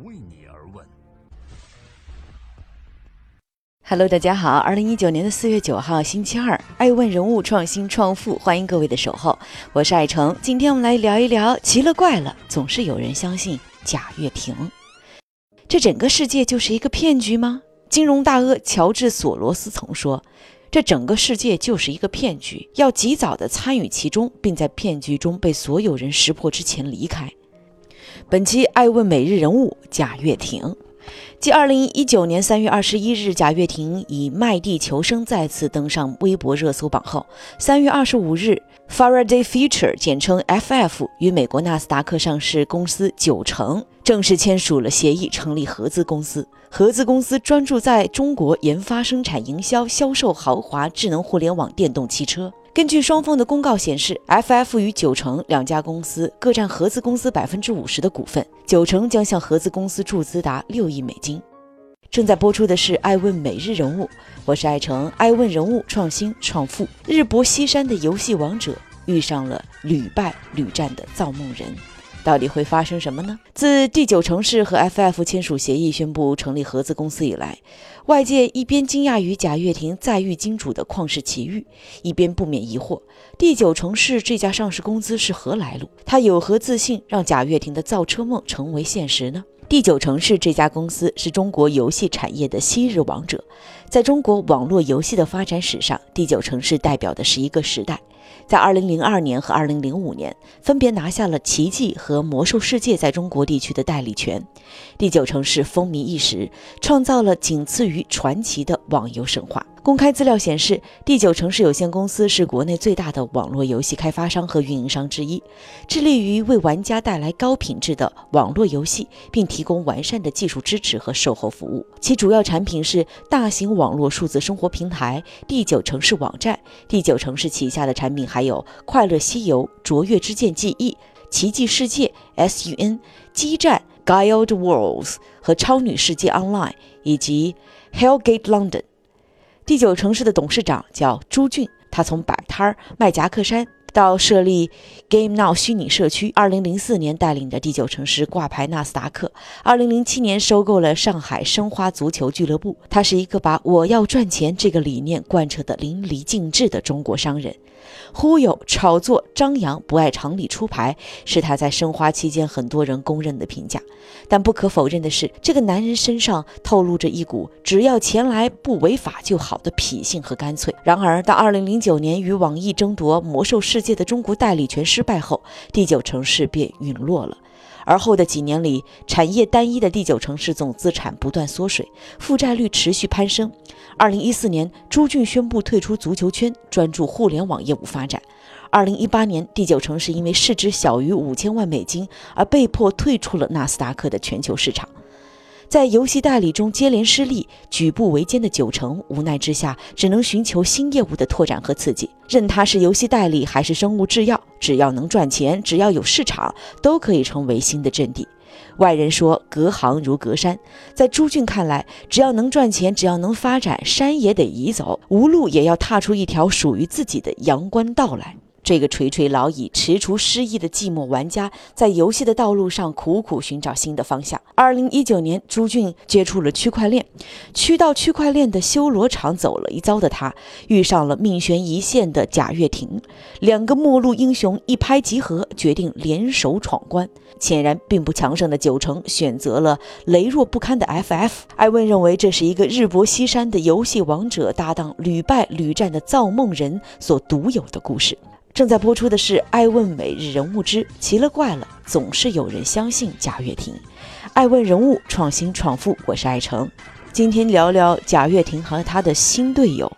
为你而问。Hello，大家好，二零一九年的四月九号，星期二，爱问人物创新创富，欢迎各位的守候，我是爱成。今天我们来聊一聊，奇了怪了，总是有人相信贾跃亭。这整个世界就是一个骗局吗？金融大鳄乔治索罗斯曾说：“这整个世界就是一个骗局，要及早的参与其中，并在骗局中被所有人识破之前离开。”本期爱问每日人物贾跃亭。继二零一九年三月二十一日，贾跃亭以卖地求生再次登上微博热搜榜后，三月二十五日，Faraday Future（ 简称 FF） 与美国纳斯达克上市公司九成正式签署了协议，成立合资公司。合资公司专注在中国研发、生产、营销、销售豪华智能互联网电动汽车。根据双方的公告显示，FF 与九成两家公司各占合资公司百分之五十的股份，九成将向合资公司注资达六亿美金。正在播出的是《爱问每日人物》，我是爱成，爱问人物创新创富。日薄西山的游戏王者遇上了屡败屡战的造梦人。到底会发生什么呢？自第九城市和 FF 签署协议、宣布成立合资公司以来，外界一边惊讶于贾跃亭再遇金主的旷世奇遇，一边不免疑惑：第九城市这家上市公司是何来路？他有何自信让贾跃亭的造车梦成为现实呢？第九城市这家公司是中国游戏产业的昔日王者，在中国网络游戏的发展史上，第九城市代表的是一个时代。在2002年和2005年，分别拿下了《奇迹》和《魔兽世界》在中国地区的代理权。第九城市风靡一时，创造了仅次于《传奇》的网游神话。公开资料显示，第九城市有限公司是国内最大的网络游戏开发商和运营商之一，致力于为玩家带来高品质的网络游戏，并提供完善的技术支持和售后服务。其主要产品是大型网络数字生活平台第九城市网站。第九城市旗下的产品还有《快乐西游》《卓越之剑记忆》《奇迹世界》（SUN）、《激战》（Guild Wars） 和《超女世界 Online》以及《Hellgate London》。第九城市的董事长叫朱俊，他从摆摊儿卖夹克衫到设立 Game Now 虚拟社区。二零零四年带领着第九城市挂牌纳斯达克，二零零七年收购了上海申花足球俱乐部。他是一个把“我要赚钱”这个理念贯彻得淋漓尽致的中国商人。忽悠、炒作、张扬，不爱常理出牌，是他在申花期间很多人公认的评价。但不可否认的是，这个男人身上透露着一股只要钱来不违法就好的脾性和干脆。然而，到2009年与网易争夺《魔兽世界》的中国代理权失败后，第九城市便陨落了。而后的几年里，产业单一的第九城市总资产不断缩水，负债率持续攀升。二零一四年，朱俊宣布退出足球圈，专注互联网业务发展。二零一八年，第九城市因为市值小于五千万美金而被迫退出了纳斯达克的全球市场。在游戏代理中接连失利、举步维艰的九成，无奈之下只能寻求新业务的拓展和刺激。任他是游戏代理还是生物制药，只要能赚钱，只要有市场，都可以成为新的阵地。外人说隔行如隔山，在朱俊看来，只要能赚钱，只要能发展，山也得移走，无路也要踏出一条属于自己的阳关道来。这个垂垂老矣、踟蹰失意的寂寞玩家，在游戏的道路上苦苦寻找新的方向。二零一九年，朱俊接触了区块链，去到区块链的修罗场走了一遭的他，遇上了命悬一线的贾跃亭，两个末路英雄一拍即合，决定联手闯关。显然，并不强盛的九成选择了羸弱不堪的 FF。艾问认为，这是一个日薄西山的游戏王者搭档屡败屡战的造梦人所独有的故事。正在播出的是《爱问每日人物之奇了怪了》，总是有人相信贾跃亭。爱问人物创新创富，我是爱成。今天聊聊贾跃亭和他的新队友。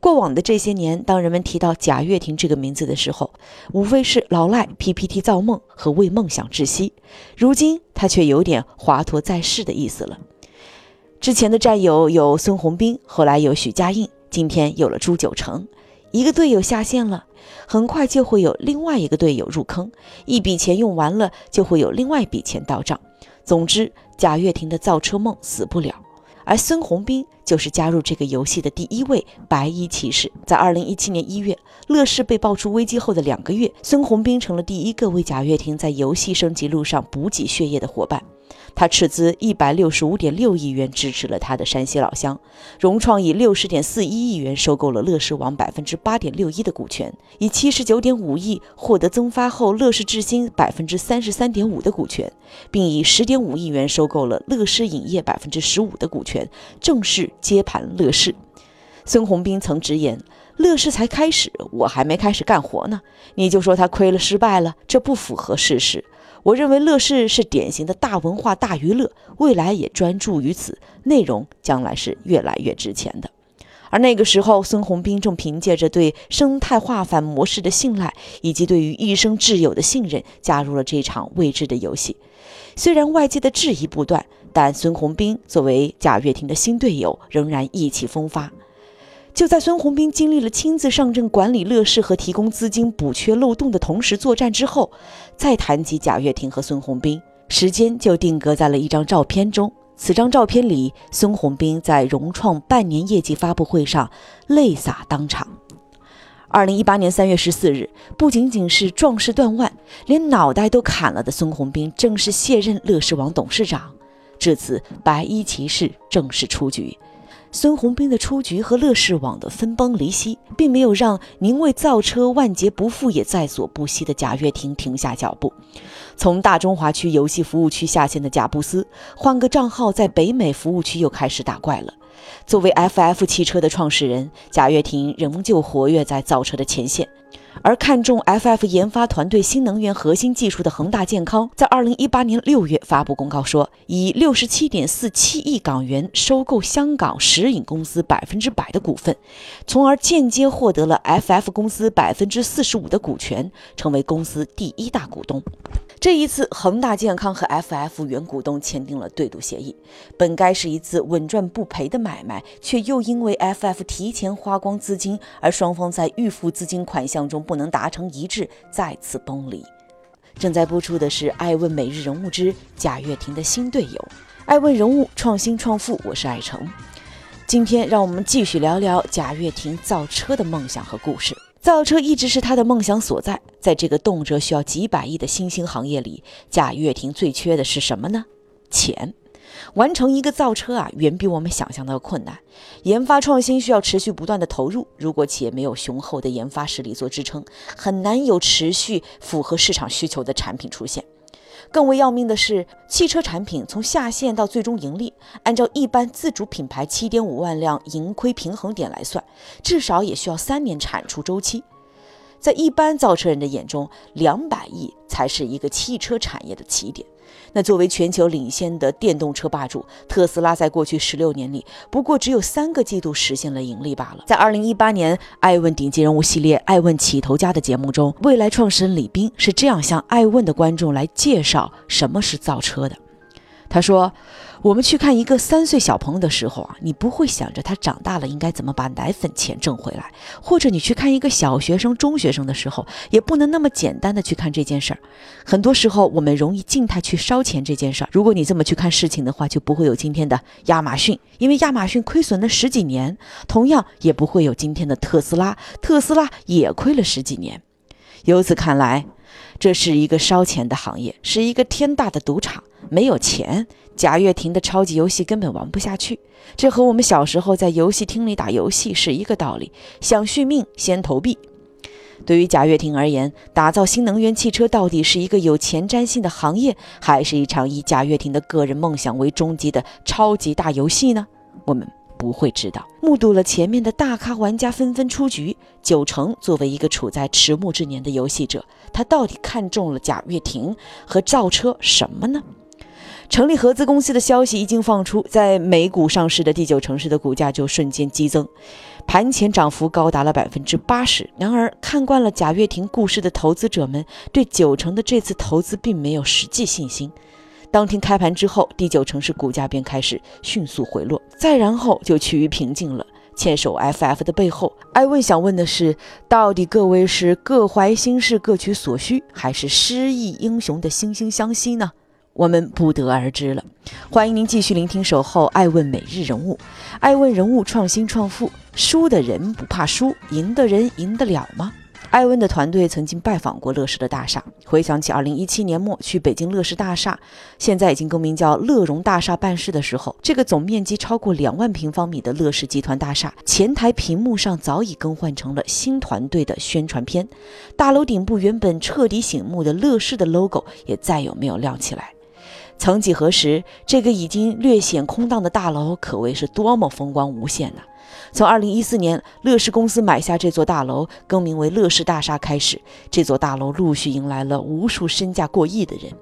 过往的这些年，当人们提到贾跃亭这个名字的时候，无非是老赖、PPT 造梦和为梦想窒息。如今他却有点华佗在世的意思了。之前的战友有孙宏斌，后来有许家印，今天有了朱九成。一个队友下线了，很快就会有另外一个队友入坑，一笔钱用完了，就会有另外一笔钱到账。总之，贾跃亭的造车梦死不了。而孙宏斌就是加入这个游戏的第一位白衣骑士。在二零一七年一月，乐视被爆出危机后的两个月，孙宏斌成了第一个为贾跃亭在游戏升级路上补给血液的伙伴。他斥资一百六十五点六亿元支持了他的山西老乡，融创以六十点四一亿元收购了乐视网百分之八点六一的股权，以七十九点五亿获得增发后乐视智新百分之三十三点五的股权，并以十点五亿元收购了乐视影业百分之十五的股权，正式接盘乐视。孙宏斌曾直言：“乐视才开始，我还没开始干活呢，你就说他亏了失败了，这不符合事实。”我认为乐视是典型的大文化、大娱乐，未来也专注于此，内容将来是越来越值钱的。而那个时候，孙宏斌正凭借着对生态化反模式的信赖，以及对于一生挚友的信任，加入了这场未知的游戏。虽然外界的质疑不断，但孙宏斌作为贾跃亭的新队友，仍然意气风发。就在孙宏斌经历了亲自上阵管理乐视和提供资金补缺漏洞的同时作战之后，再谈及贾跃亭和孙宏斌，时间就定格在了一张照片中。此张照片里，孙宏斌在融创半年业绩发布会上泪洒当场。二零一八年三月十四日，不仅仅是壮士断腕，连脑袋都砍了的孙宏斌正式卸任乐视网董事长，至此，白衣骑士正式出局。孙宏斌的出局和乐视网的分崩离析，并没有让宁为造车万劫不复也在所不惜的贾跃亭停下脚步。从大中华区游戏服务区下线的贾布斯，换个账号在北美服务区又开始打怪了。作为 FF 汽车的创始人，贾跃亭仍旧活跃在造车的前线。而看中 FF 研发团队新能源核心技术的恒大健康，在二零一八年六月发布公告说，以六十七点四七亿港元收购香港石影公司百分之百的股份，从而间接获得了 FF 公司百分之四十五的股权，成为公司第一大股东。这一次，恒大健康和 FF 原股东签订了对赌协议，本该是一次稳赚不赔的买卖，却又因为 FF 提前花光资金，而双方在预付资金款项中不能达成一致，再次崩离。正在播出的是《爱问每日人物之贾跃亭的新队友》，爱问人物创新创富，我是爱成。今天让我们继续聊聊贾跃亭造车的梦想和故事。造车一直是他的梦想所在，在这个动辄需要几百亿的新兴行业里，贾跃亭最缺的是什么呢？钱。完成一个造车啊，远比我们想象的要困难。研发创新需要持续不断的投入，如果企业没有雄厚的研发实力做支撑，很难有持续符合市场需求的产品出现。更为要命的是，汽车产品从下线到最终盈利，按照一般自主品牌七点五万辆盈亏平衡点来算，至少也需要三年产出周期。在一般造车人的眼中，两百亿才是一个汽车产业的起点。那作为全球领先的电动车霸主，特斯拉在过去十六年里，不过只有三个季度实现了盈利罢了。在二零一八年《爱问顶级人物系列》《爱问起头家》的节目中，未来创始人李斌是这样向爱问的观众来介绍什么是造车的。他说：“我们去看一个三岁小朋友的时候啊，你不会想着他长大了应该怎么把奶粉钱挣回来；或者你去看一个小学生、中学生的时候，也不能那么简单的去看这件事儿。很多时候，我们容易静态去烧钱这件事儿。如果你这么去看事情的话，就不会有今天的亚马逊，因为亚马逊亏损了十几年；同样，也不会有今天的特斯拉，特斯拉也亏了十几年。由此看来，这是一个烧钱的行业，是一个天大的赌场。”没有钱，贾跃亭的超级游戏根本玩不下去。这和我们小时候在游戏厅里打游戏是一个道理。想续命，先投币。对于贾跃亭而言，打造新能源汽车到底是一个有前瞻性的行业，还是一场以贾跃亭的个人梦想为终极的超级大游戏呢？我们不会知道。目睹了前面的大咖玩家纷纷出局，九成作为一个处在迟暮之年的游戏者，他到底看中了贾跃亭和造车什么呢？成立合资公司的消息一经放出，在美股上市的第九城市的股价就瞬间激增，盘前涨幅高达了百分之八十。然而，看惯了贾跃亭故事的投资者们对九成的这次投资并没有实际信心。当天开盘之后，第九城市股价便开始迅速回落，再然后就趋于平静了。牵手 FF 的背后，艾问想问的是：到底各位是各怀心事、各取所需，还是失意英雄的惺惺相惜呢？我们不得而知了。欢迎您继续聆听《守候爱问每日人物》，爱问人物创新创富，输的人不怕输，赢的人赢得了吗？艾温的团队曾经拜访过乐视的大厦，回想起2017年末去北京乐视大厦，现在已经更名叫乐融大厦办事的时候，这个总面积超过两万平方米的乐视集团大厦前台屏幕上早已更换成了新团队的宣传片，大楼顶部原本彻底醒目的乐视的 logo 也再有没有亮起来。曾几何时，这个已经略显空荡的大楼可谓是多么风光无限呢？从二零一四年乐视公司买下这座大楼，更名为乐视大厦开始，这座大楼陆续迎来了无数身价过亿的人。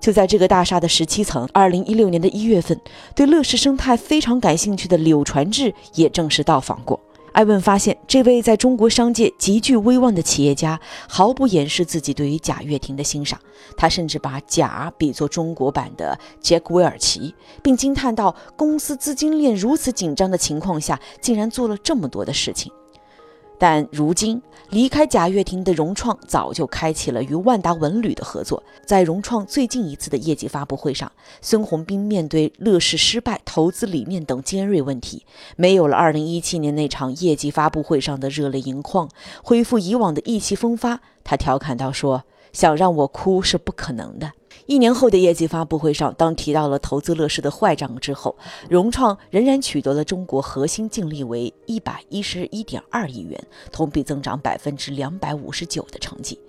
就在这个大厦的十七层，二零一六年的一月份，对乐视生态非常感兴趣的柳传志也正式到访过。艾文发现，这位在中国商界极具威望的企业家毫不掩饰自己对于贾跃亭的欣赏，他甚至把贾比作中国版的杰克韦尔奇，并惊叹到：“公司资金链如此紧张的情况下，竟然做了这么多的事情。”但如今离开贾跃亭的融创早就开启了与万达文旅的合作。在融创最近一次的业绩发布会上，孙宏斌面对乐视失败、投资理念等尖锐问题，没有了2017年那场业绩发布会上的热泪盈眶，恢复以往的意气风发。他调侃道：“说想让我哭是不可能的。”一年后的业绩发布会上，当提到了投资乐视的坏账之后，融创仍然取得了中国核心净利为一百一十一点二亿元，同比增长百分之两百五十九的成绩。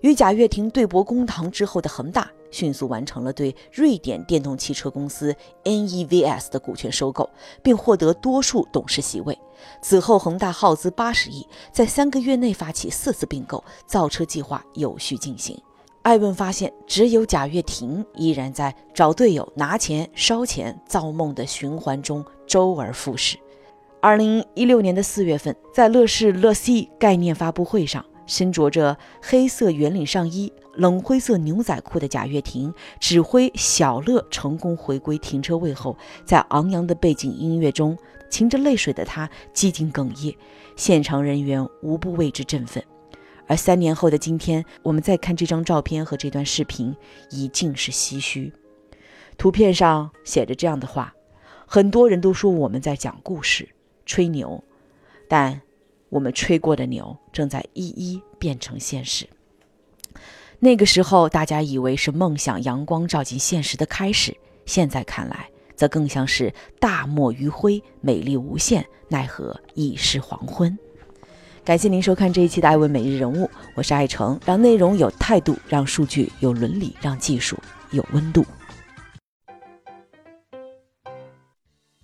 与贾跃亭对簿公堂之后的恒大，迅速完成了对瑞典电动汽车公司 NEVS 的股权收购，并获得多数董事席位。此后，恒大耗资八十亿，在三个月内发起四次并购，造车计划有序进行。艾问发现，只有贾跃亭依然在找队友、拿钱、烧钱、造梦的循环中周而复始。二零一六年的四月份，在乐视乐 C 概念发布会上，身着着黑色圆领上衣、冷灰色牛仔裤的贾跃亭指挥小乐成功回归停车位后，在昂扬的背景音乐中，噙着泪水的他几近哽咽，现场人员无不为之振奋。而三年后的今天，我们再看这张照片和这段视频，已尽是唏嘘。图片上写着这样的话：很多人都说我们在讲故事、吹牛，但我们吹过的牛正在一一变成现实。那个时候，大家以为是梦想阳光照进现实的开始，现在看来，则更像是大漠余晖，美丽无限，奈何已是黄昏。感谢您收看这一期的《爱问每日人物》，我是爱成，让内容有态度，让数据有伦理，让技术有温度。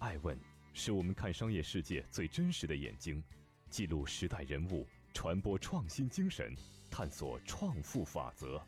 爱问是我们看商业世界最真实的眼睛，记录时代人物，传播创新精神，探索创富法则。